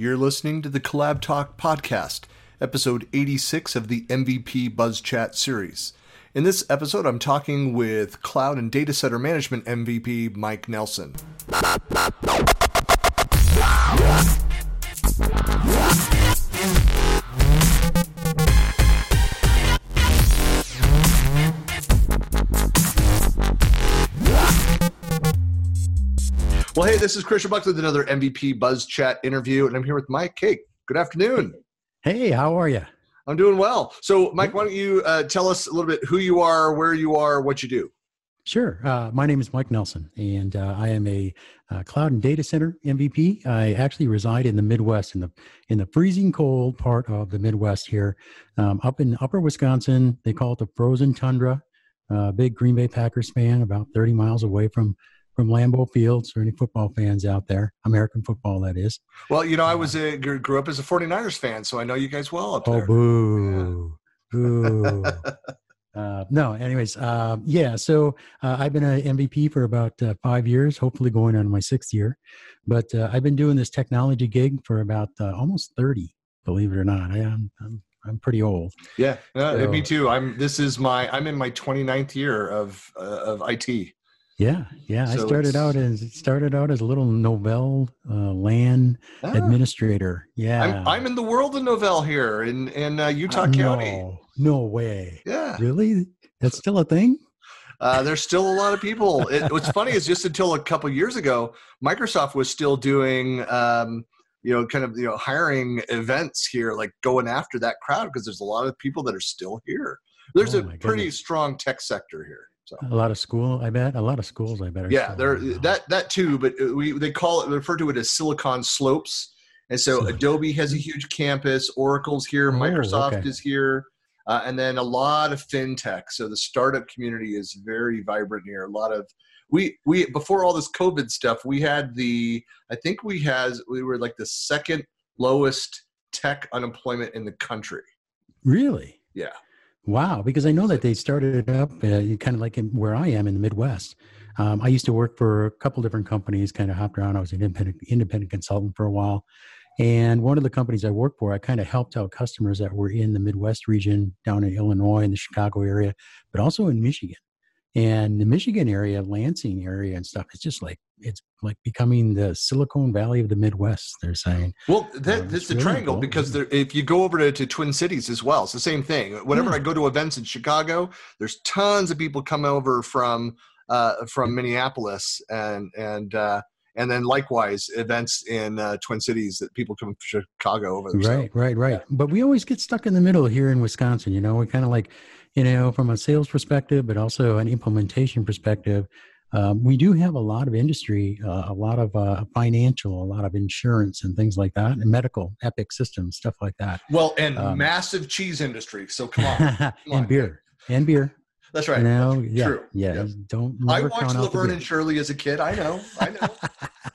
You're listening to the Collab Talk podcast, episode 86 of the MVP Buzz Chat series. In this episode, I'm talking with Cloud and Data Center Management MVP Mike Nelson. Well, hey, this is Christian Buck with another MVP Buzz Chat interview, and I'm here with Mike Cake. Good afternoon. Hey, how are you? I'm doing well. So, Mike, why don't you uh, tell us a little bit who you are, where you are, what you do? Sure. Uh, my name is Mike Nelson, and uh, I am a uh, cloud and data center MVP. I actually reside in the Midwest, in the in the freezing cold part of the Midwest here, um, up in Upper Wisconsin. They call it the frozen tundra. Uh, big Green Bay Packers fan, about 30 miles away from from Lambeau Fields or any football fans out there, American football, that is. Well, you know, I was a, grew up as a 49ers fan, so I know you guys well up oh, there. boo. Yeah. Boo. uh, no, anyways, uh, yeah, so uh, I've been an MVP for about uh, five years, hopefully going on my sixth year. But uh, I've been doing this technology gig for about uh, almost 30, believe it or not. I am, I'm, I'm pretty old. Yeah, so, me too. I'm. This is my. I'm in my 29th year of of IT. Yeah, yeah. So I started out as started out as a little Novell uh, LAN ah, administrator. Yeah, I'm, I'm, in the world of Novell here in in uh, Utah uh, County. No, no way. Yeah, really? That's still a thing. Uh, there's still a lot of people. It, what's funny is just until a couple years ago, Microsoft was still doing, um, you know, kind of you know hiring events here, like going after that crowd because there's a lot of people that are still here. There's oh, a pretty goodness. strong tech sector here. So a lot of school, I bet. A lot of schools, I bet. Yeah, there that that too. But uh, we they call it refer to it as Silicon Slopes. And so Adobe has a huge campus. Oracle's here. Oh, Microsoft okay. is here. Uh, and then a lot of fintech. So the startup community is very vibrant here. A lot of we we before all this COVID stuff, we had the I think we has we were like the second lowest tech unemployment in the country. Really? Yeah. Wow, because I know that they started up uh, kind of like where I am in the Midwest. Um, I used to work for a couple different companies, kind of hopped around. I was an independent, independent consultant for a while. And one of the companies I worked for, I kind of helped out customers that were in the Midwest region, down in Illinois, in the Chicago area, but also in Michigan and the michigan area lansing area and stuff it's just like it's like becoming the silicon valley of the midwest they're saying. Well that, uh, that's the really triangle cool. because there, if you go over to, to, twin cities as well it's the same thing. Whenever yeah. i go to events in chicago there's tons of people come over from uh, from minneapolis and and uh, and then likewise events in uh, twin cities that people come from chicago over there right so, right. right but we always get stuck in the middle here in wisconsin you know we kind of like you know, from a sales perspective, but also an implementation perspective, um, we do have a lot of industry, uh, a lot of uh, financial, a lot of insurance and things like that, and medical, Epic systems, stuff like that. Well, and um, massive cheese industry. So come on, come and on, beer, and beer. That's right. You know, yeah, True. Yeah, yeah. Don't. I watched Laverne and Shirley as a kid. I know. I know.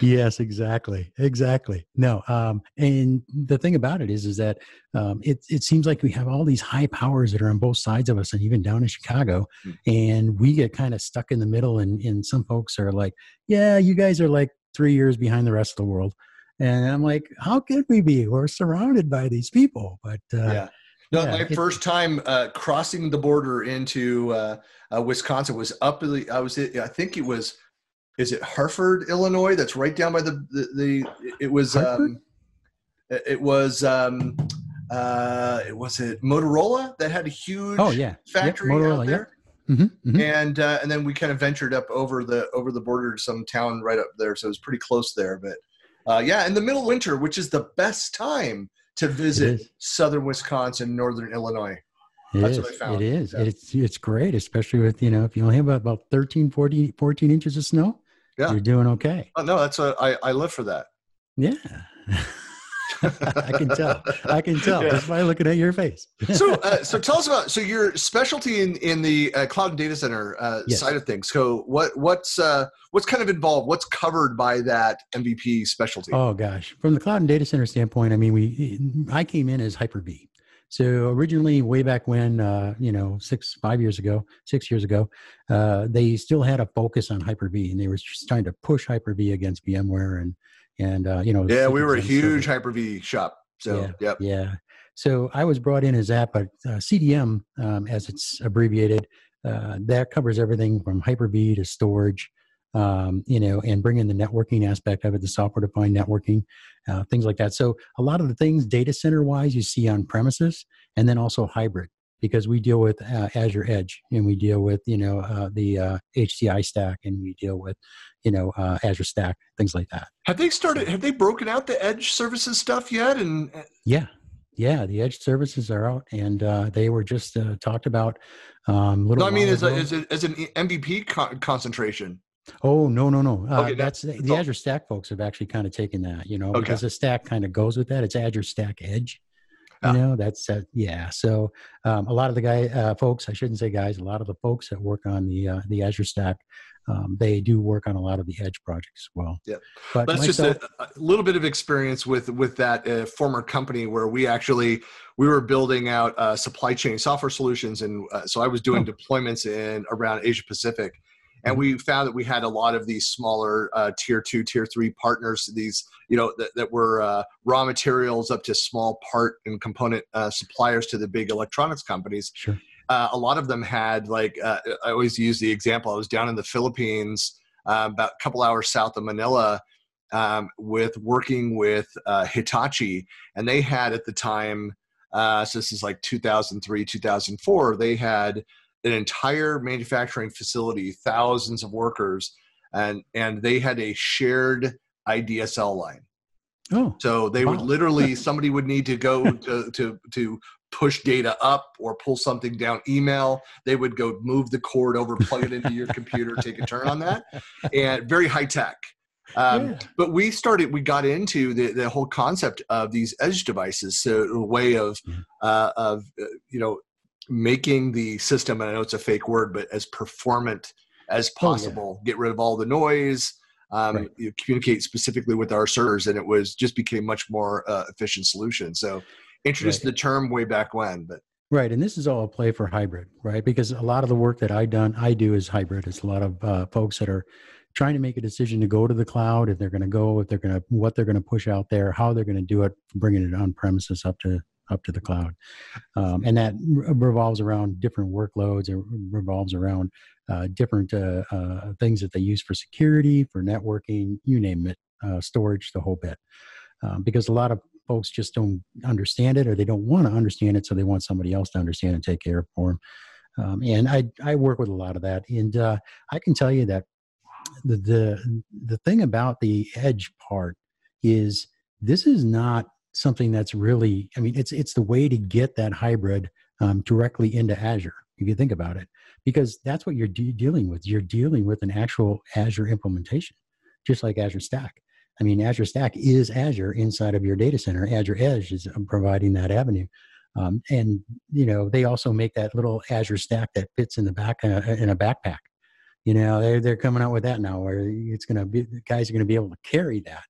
yes, exactly, exactly. No, um, and the thing about it is, is that um, it it seems like we have all these high powers that are on both sides of us, and even down in Chicago, mm. and we get kind of stuck in the middle. And and some folks are like, "Yeah, you guys are like three years behind the rest of the world," and I'm like, "How could we be? We're surrounded by these people." But uh, yeah. No, yeah, my it, first time uh, crossing the border into uh, uh, Wisconsin was up. I was, I think it was is it Harvard, Illinois? That's right down by the the. the it was um, it was um, uh, it was it Motorola that had a huge oh yeah factory yep, Motorola, out there. Mm-hmm, mm-hmm. And uh, and then we kind of ventured up over the over the border to some town right up there, so it was pretty close there. But uh, yeah, in the middle of winter, which is the best time to visit southern Wisconsin, northern Illinois. It That's is. what I found. It is. Yeah. It's it's great, especially with you know if you only have about 13, 14, 14 inches of snow yeah. you're doing okay. Oh, no, that's a, I, I live for that. Yeah. I can tell. I can tell yeah. just by looking at your face. so, uh, so tell us about so your specialty in in the uh, cloud and data center uh, yes. side of things. So, what what's uh, what's kind of involved? What's covered by that MVP specialty? Oh gosh, from the cloud and data center standpoint, I mean, we I came in as Hyper V. So originally, way back when, uh, you know, six, five years ago, six years ago, uh, they still had a focus on Hyper-V, and they were trying to push Hyper-V against VMware and and uh, you know. Yeah, we were a huge Hyper V shop. So yeah, yep. yeah. So I was brought in as that, but uh, CDM, um, as it's abbreviated, uh, that covers everything from Hyper V to storage, um, you know, and bring in the networking aspect of it, the software defined networking, uh, things like that. So a lot of the things data center wise you see on premises, and then also hybrid because we deal with uh, Azure Edge and we deal with you know uh, the uh, HCI stack and we deal with you know uh, Azure Stack things like that. Have they started? Have they broken out the Edge services stuff yet? And uh, yeah, yeah, the edge services are out, and uh, they were just uh, talked about. Um, no, I mean, as, a, as, a, as an MVP co- concentration. Oh no no no! Uh, okay, that's the, the Azure Stack folks have actually kind of taken that, you know, okay. because the stack kind of goes with that. It's Azure Stack Edge. You ah. know, that's uh, yeah. So um, a lot of the guy uh, folks, I shouldn't say guys, a lot of the folks that work on the uh, the Azure Stack um, they do work on a lot of the edge projects as well. Yeah, but that's myself, just a, a, little bit of experience with with that uh, former company where we actually we were building out uh, supply chain software solutions, and uh, so I was doing oh. deployments in around Asia Pacific, and mm-hmm. we found that we had a lot of these smaller uh, tier two, tier three partners. These you know that, that were uh, raw materials up to small part and component uh, suppliers to the big electronics companies. Sure uh, a lot of them had like uh, I always use the example. I was down in the Philippines, uh, about a couple hours south of Manila, um, with working with uh, Hitachi, and they had at the time. Uh, so this is like 2003, 2004. They had an entire manufacturing facility, thousands of workers, and and they had a shared IDSL line. Oh, so they wow. would literally somebody would need to go to to to push data up or pull something down email they would go move the cord over plug it into your computer take a turn on that and very high tech um, yeah. but we started we got into the, the whole concept of these edge devices so a way of uh, of uh, you know making the system and i know it's a fake word but as performant as possible oh, yeah. get rid of all the noise um, right. you communicate specifically with our servers and it was just became much more uh, efficient solution so introduced right. the term way back when, but right. And this is all a play for hybrid, right? Because a lot of the work that I done, I do is hybrid. It's a lot of uh, folks that are trying to make a decision to go to the cloud, if they're going to go, if they're going to, what they're going to push out there, how they're going to do it, bringing it on premises up to up to the cloud, um, and that revolves around different workloads. It revolves around uh, different uh, uh, things that they use for security, for networking, you name it, uh, storage, the whole bit. Um, because a lot of folks just don't understand it or they don't want to understand it, so they want somebody else to understand and take care of for them. Um, and I I work with a lot of that, and uh, I can tell you that the the the thing about the edge part is this is not something that's really i mean it's it's the way to get that hybrid um, directly into azure if you think about it because that's what you're de- dealing with you're dealing with an actual azure implementation just like azure stack I mean, Azure Stack is Azure inside of your data center. Azure Edge is um, providing that avenue. Um, and you know they also make that little Azure Stack that fits in the back uh, in a backpack. You know they're they're coming out with that now, where it's going to be guys are going to be able to carry that.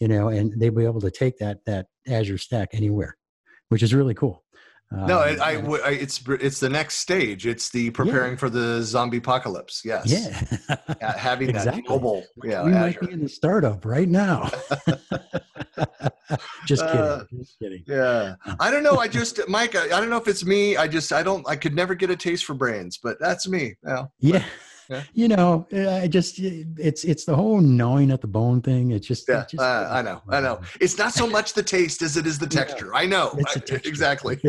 You know, and they'll be able to take that that Azure Stack anywhere, which is really cool. No, um, I, I, I, it's it's the next stage. It's the preparing yeah. for the zombie apocalypse. Yes. Yeah. yeah having exactly. that mobile. Yeah. We Azure. might be in the startup right now. just kidding. Uh, just kidding. Yeah. I don't know. I just, Mike. I, I, don't know if it's me. I just, I don't. I could never get a taste for brains, but that's me. Yeah. Yeah. Yeah. You know, I just it's it's the whole gnawing at the bone thing. It's just yeah. It just, uh, I know, I know. It's not so much the taste as it is the texture. I know I, exactly.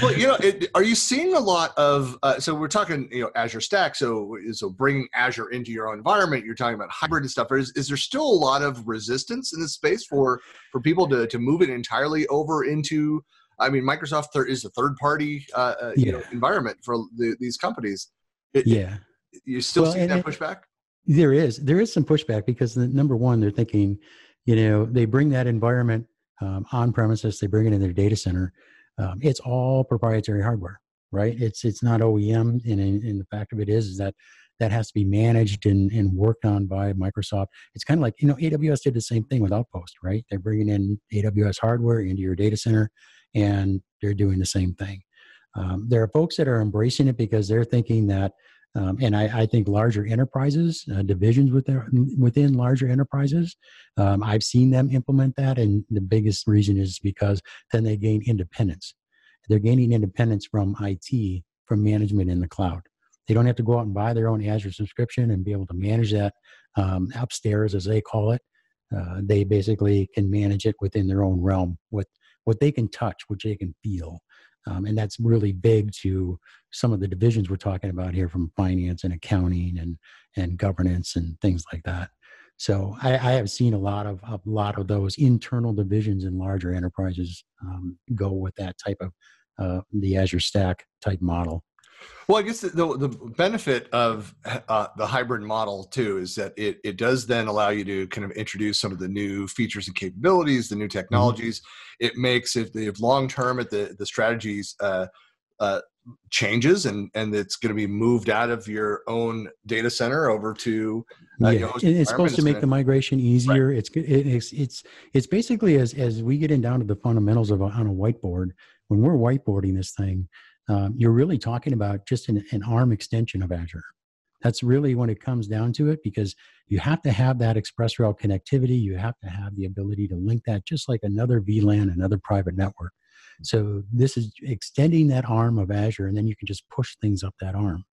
well, you know, it, are you seeing a lot of? Uh, so we're talking, you know, Azure Stack. So so bringing Azure into your own environment. You're talking about hybrid and stuff. Is, is there still a lot of resistance in this space for for people to to move it entirely over into I mean, Microsoft is a third party uh, uh, yeah. you know, environment for the, these companies. It, yeah. you still well, see that pushback? There is. There is some pushback because the, number one, they're thinking, you know, they bring that environment um, on premises, they bring it in their data center. Um, it's all proprietary hardware, right? It's it's not OEM, and, and the fact of it is, is that that has to be managed and, and worked on by Microsoft. It's kind of like, you know, AWS did the same thing with Outpost, right? They're bringing in AWS hardware into your data center and they're doing the same thing. Um, there are folks that are embracing it because they're thinking that Um, and I, I, think larger enterprises, uh, divisions within, within larger enterprises, um, I've seen them implement that. And the biggest reason is because then they gain independence. They're gaining independence from IT, from management in the cloud. They don't have to go out and buy their own Azure subscription and be able to manage that um, upstairs, as they call it. Uh, they basically can manage it within their own realm with what they can touch, which they can feel. Um, and that's really big to some of the divisions we're talking about here from finance and accounting and, and governance and things like that. So I, I have seen a lot of a lot of those internal divisions in larger enterprises um, go with that type of uh, the Azure Stack type model. Well, I guess the, the, benefit of uh, the hybrid model too is that it, it does then allow you to kind of introduce some of the new features and capabilities, the new mm-hmm. technologies. Mm-hmm. It makes if, if long term at the the strategies uh, uh, changes and and it's going to be moved out of your own data center over to uh, yeah. it's supposed to make the migration easier right. it's it's it's it's basically as as we get in down to the fundamentals of a, on a whiteboard when we're whiteboarding this thing um, you're really talking about just an, an arm extension of Azure. That's really when it comes down to it because you have to have that express route connectivity. You have to have the ability to link that just like another VLAN, another private network. So this is extending that arm of Azure, and then you can just push things up that arm,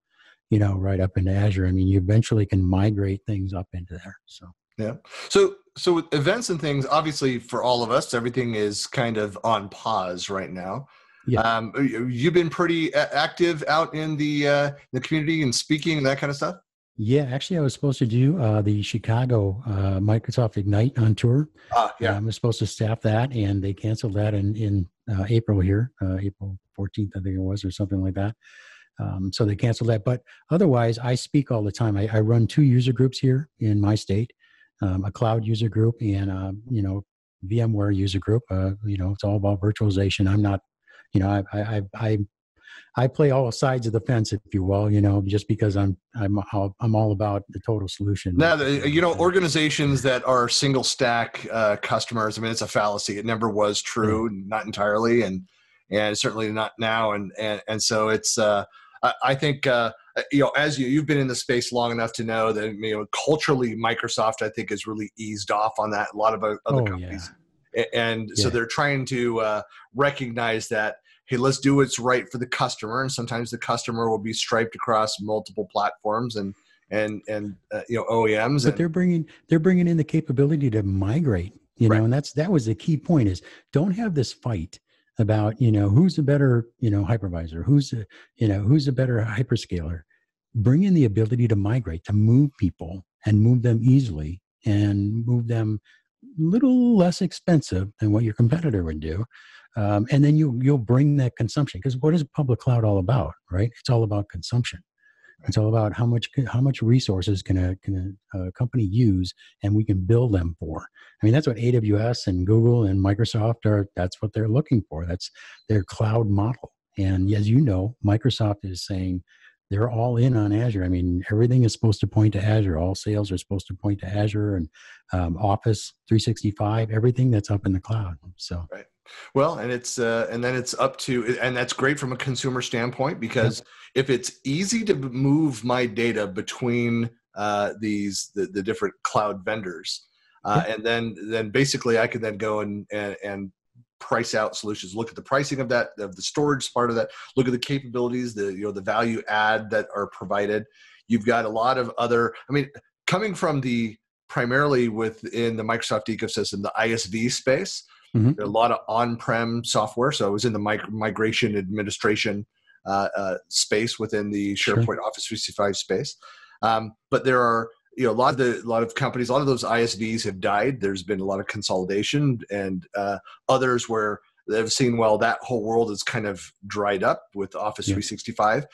you know, right up into Azure. I mean, you eventually can migrate things up into there. So yeah. So so with events and things, obviously for all of us, everything is kind of on pause right now. Yeah. Um, you've been pretty active out in the uh, the community and speaking and that kind of stuff. Yeah, actually, I was supposed to do uh, the Chicago uh, Microsoft Ignite on tour. Ah, yeah. Um, I was supposed to staff that, and they canceled that in in uh, April here, uh, April 14th, I think it was, or something like that. Um, so they canceled that. But otherwise, I speak all the time. I, I run two user groups here in my state, um, a cloud user group and uh, you know VMware user group. Uh, you know, it's all about virtualization. I'm not you know, I, I, I, I play all sides of the fence, if you will, you know, just because I'm, I'm, I'm all about the total solution. Now, you know, organizations that are single stack uh, customers, I mean, it's a fallacy. It never was true, yeah. not entirely. And, and certainly not now. And, and, and so it's, uh, I, I think, uh, you know, as you you've been in the space long enough to know that you know culturally, Microsoft I think has really eased off on that. A lot of other oh, companies yeah and yeah. so they're trying to uh, recognize that hey let's do what's right for the customer and sometimes the customer will be striped across multiple platforms and and and uh, you know OEMs but and, they're bringing they're bringing in the capability to migrate you know right. and that's that was the key point is don't have this fight about you know who's a better you know hypervisor who's a you know who's a better hyperscaler bring in the ability to migrate to move people and move them easily and move them little less expensive than what your competitor would do. Um, and then you you'll bring that consumption because what is public cloud all about, right? It's all about consumption. It's all about how much how much resources can a can a, a, company use, and we can bill them for. I mean, that's what AWS and Google and Microsoft are. That's what they're looking for. That's their cloud model. And as you know, Microsoft is saying they're all in on Azure. I mean, everything is supposed to point to Azure. All sales are supposed to point to Azure and um, Office 365, everything that's up in the cloud. So, right. Well, and it's uh, and then it's up to and that's great from a consumer standpoint because if it's easy to move my data between uh, these the, the different cloud vendors, uh, and then then basically I could then go and, and and price out solutions. Look at the pricing of that of the storage part of that. Look at the capabilities the you know the value add that are provided. You've got a lot of other i mean coming from the primarily within the microsoft ecosystem the isv space mm-hmm. a lot of on-prem software. So i was in the mig- migration administration uh, uh, space within the sharepoint sure. office 365 space. Um, but there are you know a lot of the a lot of companies a lot of those isvs have died. There's been a lot of consolidation and uh, others where they've seen well that whole world is kind of dried up with office yeah. 365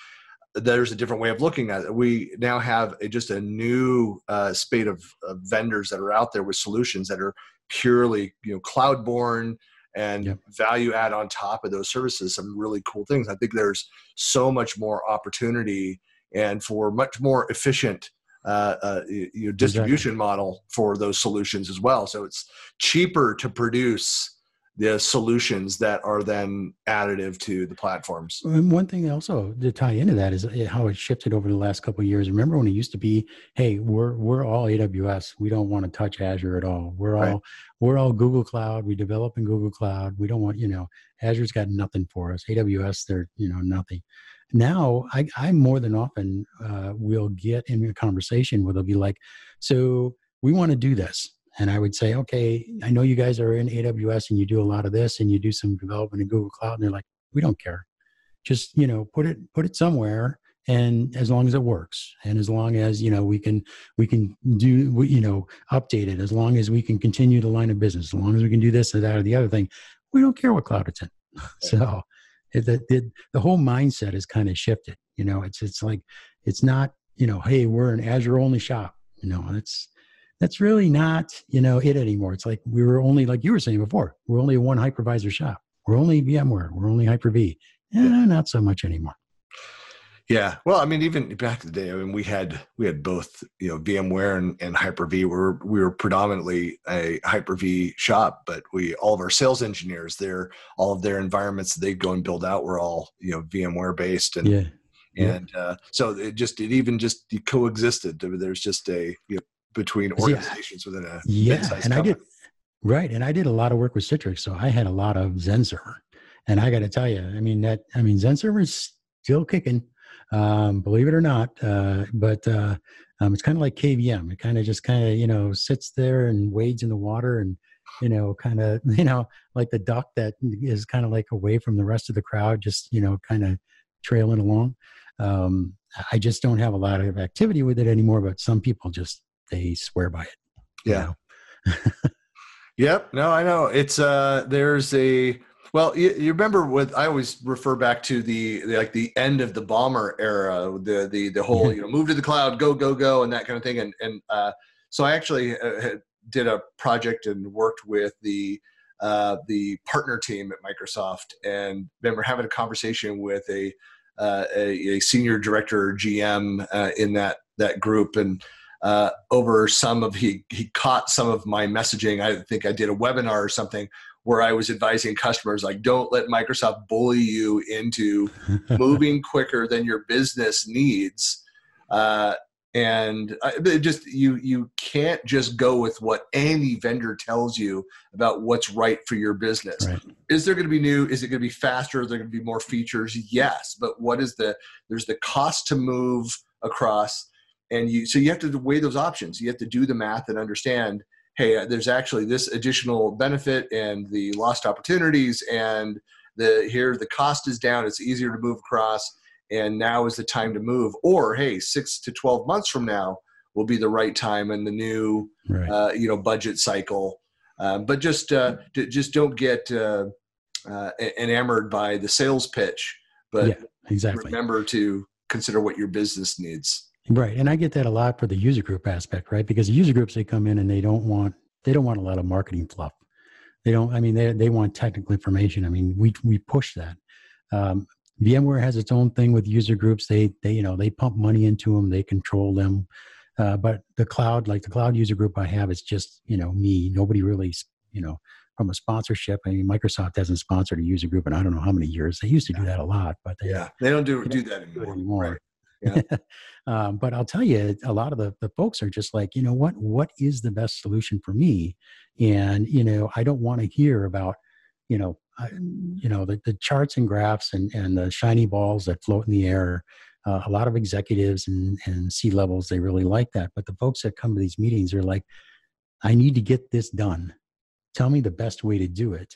there's a different way of looking at it. We now have a, just a new uh, spate of, of, vendors that are out there with solutions that are purely you know cloud born and value add on top of those services some really cool things. I think there's so much more opportunity and for much more efficient uh, uh, your distribution exactly. model for those solutions as well. So it's cheaper to produce the solutions that are then additive to the platforms. And one thing also to tie into that is uh, how it shifted over the last couple of years. Remember when it used to be, "Hey, we're we're all AWS. We don't want to touch Azure at all. We're right. all we're all Google Cloud. We develop in Google Cloud. We don't want you know Azure's got nothing for us. AWS, they're you know nothing." Now, I, I more than often uh, will get in a conversation where they'll be like, "So we want to do this." and I would say, okay, I know you guys are in AWS and you do a lot of this and you do some development in Google Cloud. And they're like, we don't care. Just, you know, put it, put it somewhere. And as long as it works and as long as, you know, we can, we can do, you know, update it, as long as we can continue the line of business, as long as we can do this or that or the other thing, we don't care what cloud it's in. so the, the, the whole mindset is kind of shifted, you know, it's, it's like, it's not, you know, Hey, we're an Azure only shop. You know, it's, that's really not you know it anymore. It's like we were only like you were saying before we're only a one hypervisor shop. We're only vmware we're only hyper-v. Eh, not so much anymore yeah. Well i mean even back in the day i mean we had we had both you know vmware and, and hyper-v. We were we were predominantly a hyper-v shop but we all of our sales engineers their all of their environments that they go and build out were all you know vmware based and yeah. And uh, so it just it even just coexisted. There's just a you know, between organizations yeah. within a yeah and company. i did right and i did a lot of work with citrix so i had a lot of XenServer and i got to tell you i mean that i mean XenServer is still kicking um, believe it or not uh, but uh, um, it's kind of like kvm it kind of just kind of you know sits there and wades in the water and you know kind of you know like the duck that is kind of like away from the rest of the crowd just you know kind of trailing along um, i just don't have a lot of activity with it anymore but some people just they swear by it. Yeah. yep. No, I know. It's uh there's a well, you, you, remember what I always refer back to the, the, like the end of the Ballmer era, the the the whole you know move to the cloud, go go go, and that kind of thing. And and uh, so I actually uh, did a project and worked with the uh, the partner team at Microsoft, and remember having a conversation with a uh, a, a, senior director or GM uh, in that that group, and uh, over some of he he caught some of my messaging. I think I did a webinar or something where I was advising customers like, don't let Microsoft bully you into moving quicker than your business needs. Uh, and I, just you you can't just go with what any vendor tells you about what's right for your business. Right. Is there going to be new? Is it going to be faster? Are there going to be more features? Yes, but what is the there's the cost to move across and you so you have to weigh those options you have to do the math and understand hey uh, there's actually this additional benefit and the lost opportunities and the here the cost is down it's easier to move across and now is the time to move. Or hey 6 to 12 months from now will be the right time in the new right. uh, you know budget cycle. Um, but just uh, d- just don't get uh, uh, enamored by the sales pitch but yeah, exactly. remember to consider what your business needs Right. And I get that a lot for the user group aspect, right? Because the user groups they come in and they don't want they don't want a lot of marketing fluff. They don't I mean they they want technical information. I mean, we we push that. Um, VMware has its own thing with user groups. They they you know, they pump money into them, they control them. Uh, but the cloud, like the cloud user group I have, it's just, you know, me. Nobody really, you know, from a sponsorship. I mean, Microsoft hasn't sponsored a user group in I don't know how many years. They used to do that a lot, but they, yeah, they don't do they do that anymore. anymore. Right. Um, but I'll tell you, a lot of the, the folks are just like, you know what, what is the best solution for me? And, you know, I don't want to hear about, you know, you know, the, the charts and graphs and, and the shiny balls that float in the air. Uh, a lot of executives and, and C levels, they really like that. But the folks that come to these meetings are like, I need to get this done. Tell me the best way to do it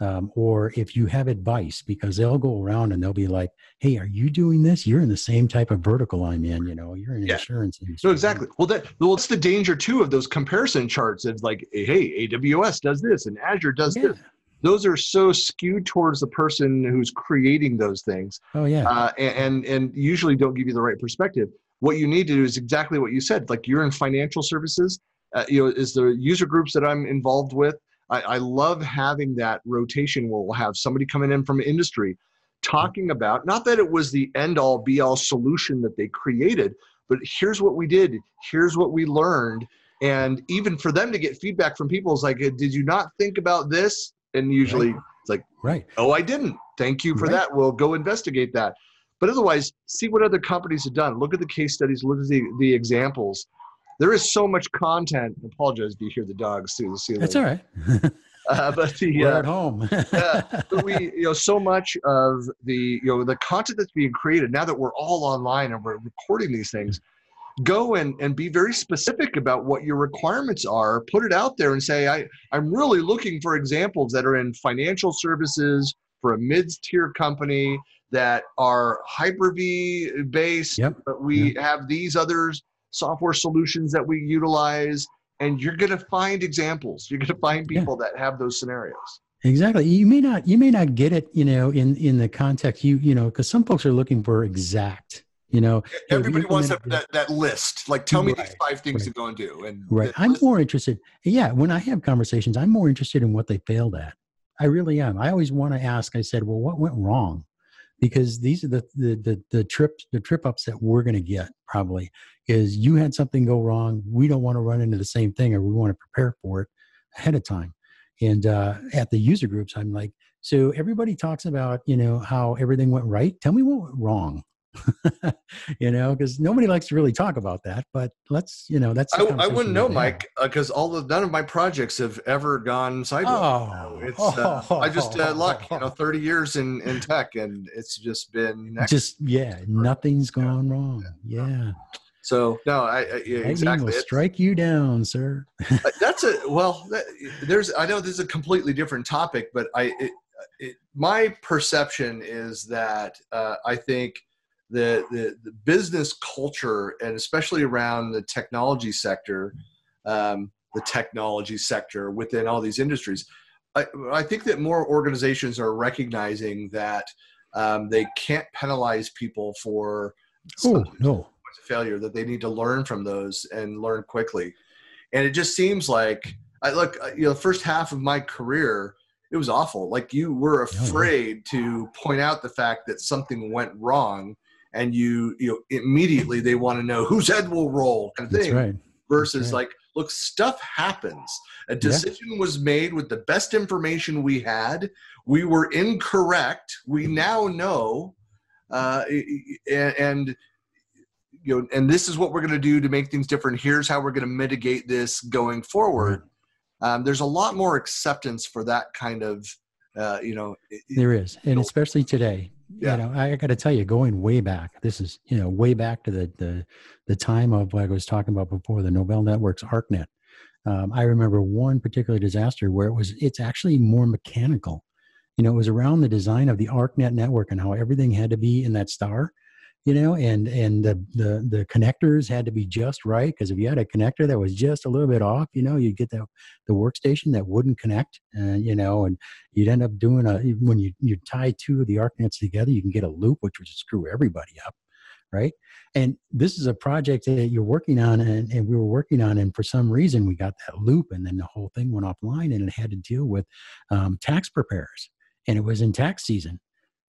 um, or if you have advice because they'll go around and they'll be like hey are you doing this you're in the same type of vertical i'm in you know you're in yeah. insurance industry. no exactly well that well it's the danger too of those comparison charts it's like hey aws does this and azure does yeah. this those are so skewed towards the person who's creating those things oh yeah uh, and and usually don't give you the right perspective what you need to do is exactly what you said like you're in financial services uh, you know is the user groups that i'm involved with I, I love having that rotation where we'll have somebody coming in from industry talking about not that it was the end all be all solution that they created, but here's what we did, here's what we learned. And even for them to get feedback from people is like, did you not think about this? And usually right. it's like, right. Oh, I didn't. Thank you for right. that. We'll go investigate that. But otherwise, see what other companies have done. Look at the case studies. Look at the, the examples. There is so much content. I apologize if you hear the dogs through the ceiling. That's all right. uh, but the, We're uh, at home. uh, we, you know, so much of the, you know, the content that's being created now that we're all online and we're recording these things, go and, and be very specific about what your requirements are. Put it out there and say, I, I'm really looking for examples that are in financial services for a mid-tier company that are Hyper-V based, yep. but we yep. have these others software solutions that we utilize and you're going to find examples. You're going to find people yeah. that have those scenarios. Exactly. You may not you may not get it you know in in the context you you know because some folks are looking for exact you know. Everybody wants that, that, that, list. Like tell me right, these five things right. to go and do and right. i'm list. more interested yeah when i have conversations i'm more interested in what they failed at. I really am. I always want to ask i said well what went wrong because these are the the the, the trips the trip ups that we're going to get probably is you had something go wrong we don't want to run into the same thing or we want to prepare for it ahead of time. And uh, at the user groups i'm like so everybody talks about you know how everything went right? Tell me what went wrong you know, because nobody likes to really talk about that. But let's, you know, that's. I, I, wouldn't know, Mike, because uh, all the none of my projects have ever gone sideways. Oh, it's uh, I just uh, luck, you know, thirty years in in tech, and it's just been just yeah, nothing's gone wrong. Yeah. yeah. So no, I, I yeah, exactly. Will strike you down, sir. Uh, that's a well. That, there's I know this is a completely different topic, but I it, it, my perception is that uh, I think the, the, the business culture and especially around the technology sector, um, the technology sector within all these industries, I, I think that more organizations are recognizing that um, they can't penalize people for oh, no. failure, that they need to learn from those and learn quickly. And it just seems like, I look, uh, you know, the first half of my career, it was awful. Like you were afraid to point out the fact that something went wrong and you you know immediately they want to know whose head will roll kind of thing. right. versus right. like look stuff happens. A decision yeah. was made with the best information we had. We were incorrect. We now know uh, and, and you know and this is what we're going to do to make things different. Here's how we're going to mitigate this going forward. Um, there's a lot more acceptance for that kind of uh, you know there is and especially today yeah. you know, I got to tell you, going way back, this is you know way back to the the the time of what I was talking about before, the Novell Networks ArcNet. Um, I remember one particular disaster where it was it's actually more mechanical. You know, it was around the design of the ArcNet network and how everything had to be in that star you know and and the the, the connectors had to be just right because if you had a connector that was just a little bit off you know you'd get the the workstation that wouldn't connect and you know and you'd end up doing a when you you tie two of the arcnets together you can get a loop which would screw everybody up right? And this is a project that you're working on and, and we were working on and for some reason we got that loop and then the whole thing went offline and it had to deal with um, tax preparers and it was in tax season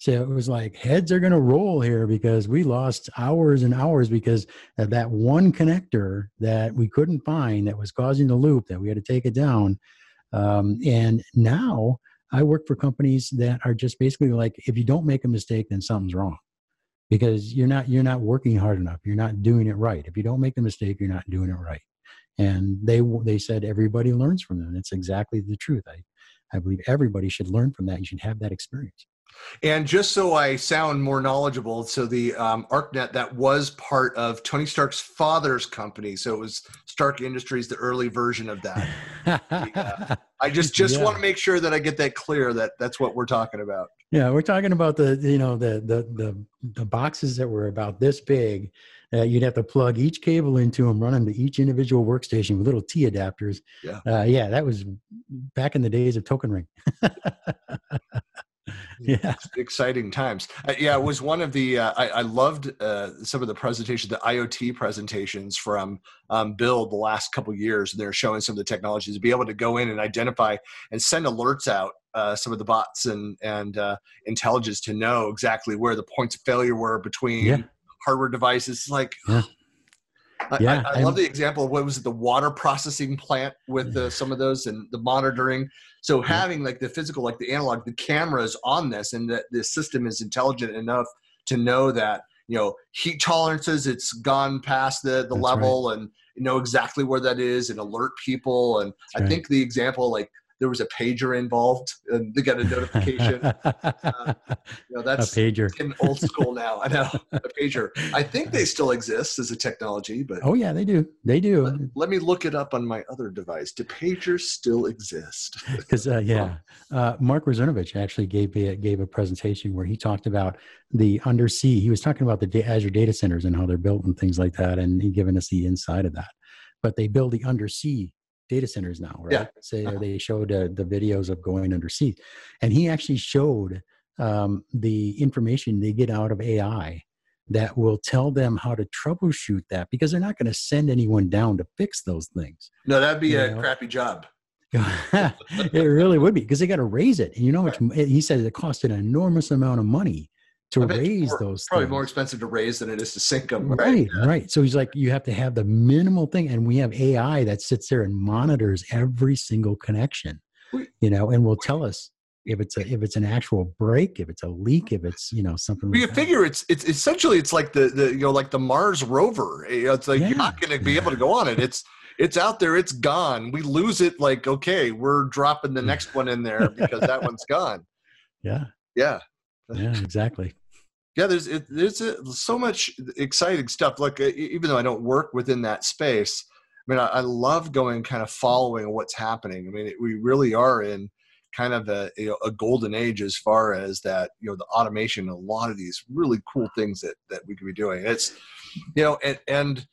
so it was like heads are going to roll here because we lost hours and hours because of that one connector that we couldn't find that was causing the loop that we had to take it down. Um, and now I work for companies that are just basically like, if you don't make a mistake, then something's wrong because you're not you're not working hard enough. You're not doing it right. If you don't make the mistake, you're not doing it right. And they they said everybody learns from them. It's exactly the truth. I I believe everybody should learn from that. You should have that experience. And just so I sound more knowledgeable, so the um, ArcNet that was part of Tony Stark's father's company, so it was Stark Industries, the early version of that. uh, I just just yeah. want to make sure that I get that clear that that's what we're talking about. Yeah, we're talking about the you know the the the, the boxes that were about this big. Uh, you'd have to plug each cable into them, run them to each individual workstation with little T adapters. Yeah, uh, yeah, that was back in the days of Token Ring. yeah exciting times uh, yeah it was one of the uh, I, I, loved uh, some of the presentations the iot presentations from um, build the last couple years and they're showing some of the technologies to be able to go in and identify and send alerts out uh, some of the bots and and uh, intelligence to know exactly where the points of failure were between yeah. hardware devices like yeah. Yeah, I, I love the example. Of what was it? The water processing plant with the, some of those and the monitoring. So having like the physical, like the analog, the cameras on this, and that the system is intelligent enough to know that you know heat tolerances, it's gone past the the That's level, right. and know exactly where that is, and alert people. And That's I right. think the example like there was a pager involved and they got a notification. uh, you know, that's a pager. in old school now. I know a pager. I think they still exist as a technology, but oh yeah, they do. They do. Let, let me look it up on my other device. Do pagers still exist? Because uh, yeah, uh, Mark Russinovich actually gave a, gave a presentation where he talked about the undersea. He was talking about the Azure data centers and how they're built and things like that, and he given us the inside of that. But they build the undersea data centers now, right? Yeah. Say uh-huh. they showed uh, the videos of going undersea, and he actually showed um, the information they get out of AI that will tell them how to troubleshoot that because they're not going to send anyone down to fix those things. No, that'd be you a know? crappy job. it really would be because they got to raise it. And you know, right. he said it cost an enormous amount of money to raise more, those probably things. more expensive to raise than it is to sink them right? Right, right. So he's like you have to have the minimal thing and we have ai that sits there and monitors every single connection you know and will tell us if it's a if it's an actual break if it's a leak if it's you know something like you that. figure it's it's essentially it's like the the you know like the mars rover. Eh, it's like yeah. you're not going to be able to go on it. It's it's out there. It's gone. We lose it like okay we're dropping the next one in there because that one's gone. Yeah. Yeah yeah exactly. Yeah there's it, there's a, so much exciting stuff like uh, even though i don't work within that space i mean i, I love going kind of following what's happening. I mean it, we really are in kind of a, you know, a golden age as far as that you know the automation a lot of these really cool things that that we could be doing. It's you know and, and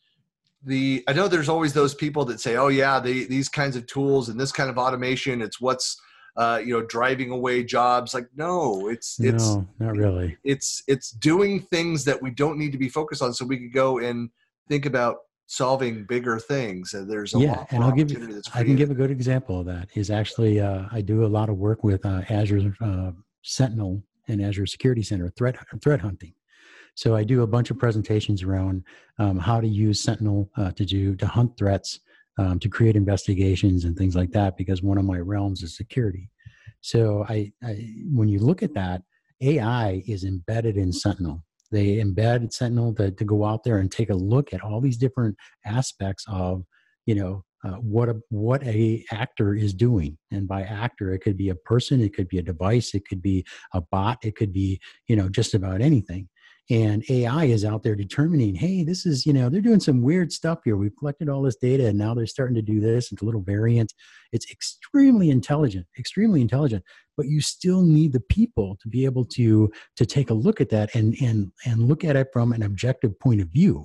the i know there's always those people that say oh yeah the, these kinds of tools and this kind of automation it's what's uh, you know, driving away jobs. Like, no, it's it's no, not really. It's it's doing things that we don't need to be focused on, so we could go and think about solving bigger things. And there's a yeah, and I'll give you. I can give a good example of that. Is actually uh, I do a lot of work with uh, Azure uh, Sentinel and Azure Security Center threat threat hunting. So I do a bunch of presentations around um, how to use Sentinel uh, to do to hunt threats um, to create investigations and things like that because one of my realms is security. So I, I, when you look at that, AI is embedded in Sentinel. They embed Sentinel to, to go out there and take a look at all these different aspects of, you know, uh, what a what a actor is doing and by actor it could be a person it could be a device it could be a bot it could be you know just about anything and ai is out there determining hey this is you know they're doing some weird stuff here. We've collected all this data and now they're starting to do this. It's a little variant. It's extremely intelligent extremely intelligent but you still need the people to be able to to take a look at that and and and look at it from an objective point of view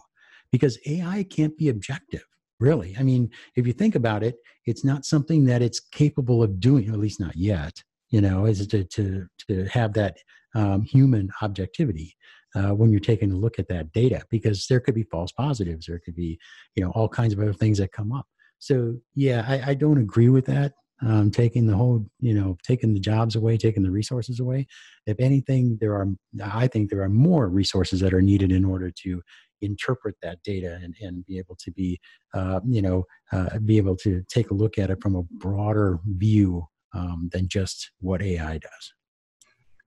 because ai can't be objective really. I mean if you think about it it's not something that it's capable of doing at least not yet you know is to to to have that um, human objectivity uh, when you're taking a look at that data because there could be false positives there could be you know all kinds of other things that come up. So yeah i, I don't agree with that um, taking the whole you know taking the jobs away taking the resources away. If anything there are i think there are more resources that are needed in order to interpret that data and, and be able to be uh, you know uh, be able to take a look at it from a broader view um, than just what ai does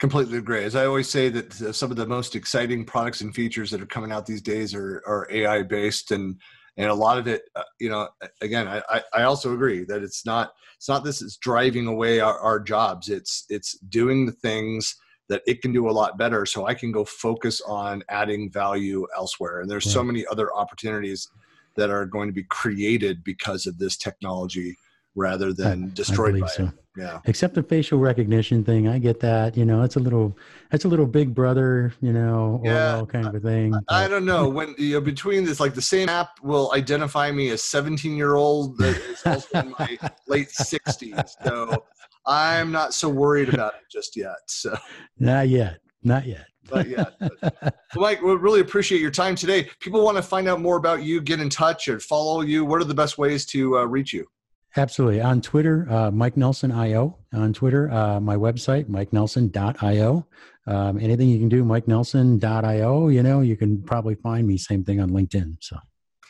Completely agree. As I always say, that some of the most exciting products and features that are coming out these days are, are AI based, and and a lot of it, uh, you know, again, I, I also agree that it's not it's not this is driving away our, our jobs. It's it's doing the things that it can do a lot better, so I can go focus on adding value elsewhere. And there's so many other opportunities that are going to be created because of this technology rather than I, destroyed I by so. it. Yeah. Except the facial recognition thing, I get that. You know, it's a little, it's a little Big Brother, you know, yeah, kind of a thing. I, I don't know when you know between this, like the same app will identify me as 17 year old that is also in my late 60s. So I'm not so worried about it just yet. So not yet, not yet. but yeah. But, Mike, we really appreciate your time today. People want to find out more about you, get in touch, or follow you. What are the best ways to uh, reach you? Absolutely. On Twitter, uh, Mike Nelson IO. On Twitter, uh, my website, mikenelson.io. Um, anything you can do, mikenelson.io, you know, you can probably find me. Same thing on LinkedIn. So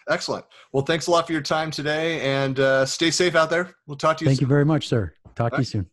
Excellent. Well, thanks a lot for your time today and uh, stay safe out there. We'll talk to you Thank soon. you very much, sir. Talk All to right. you soon.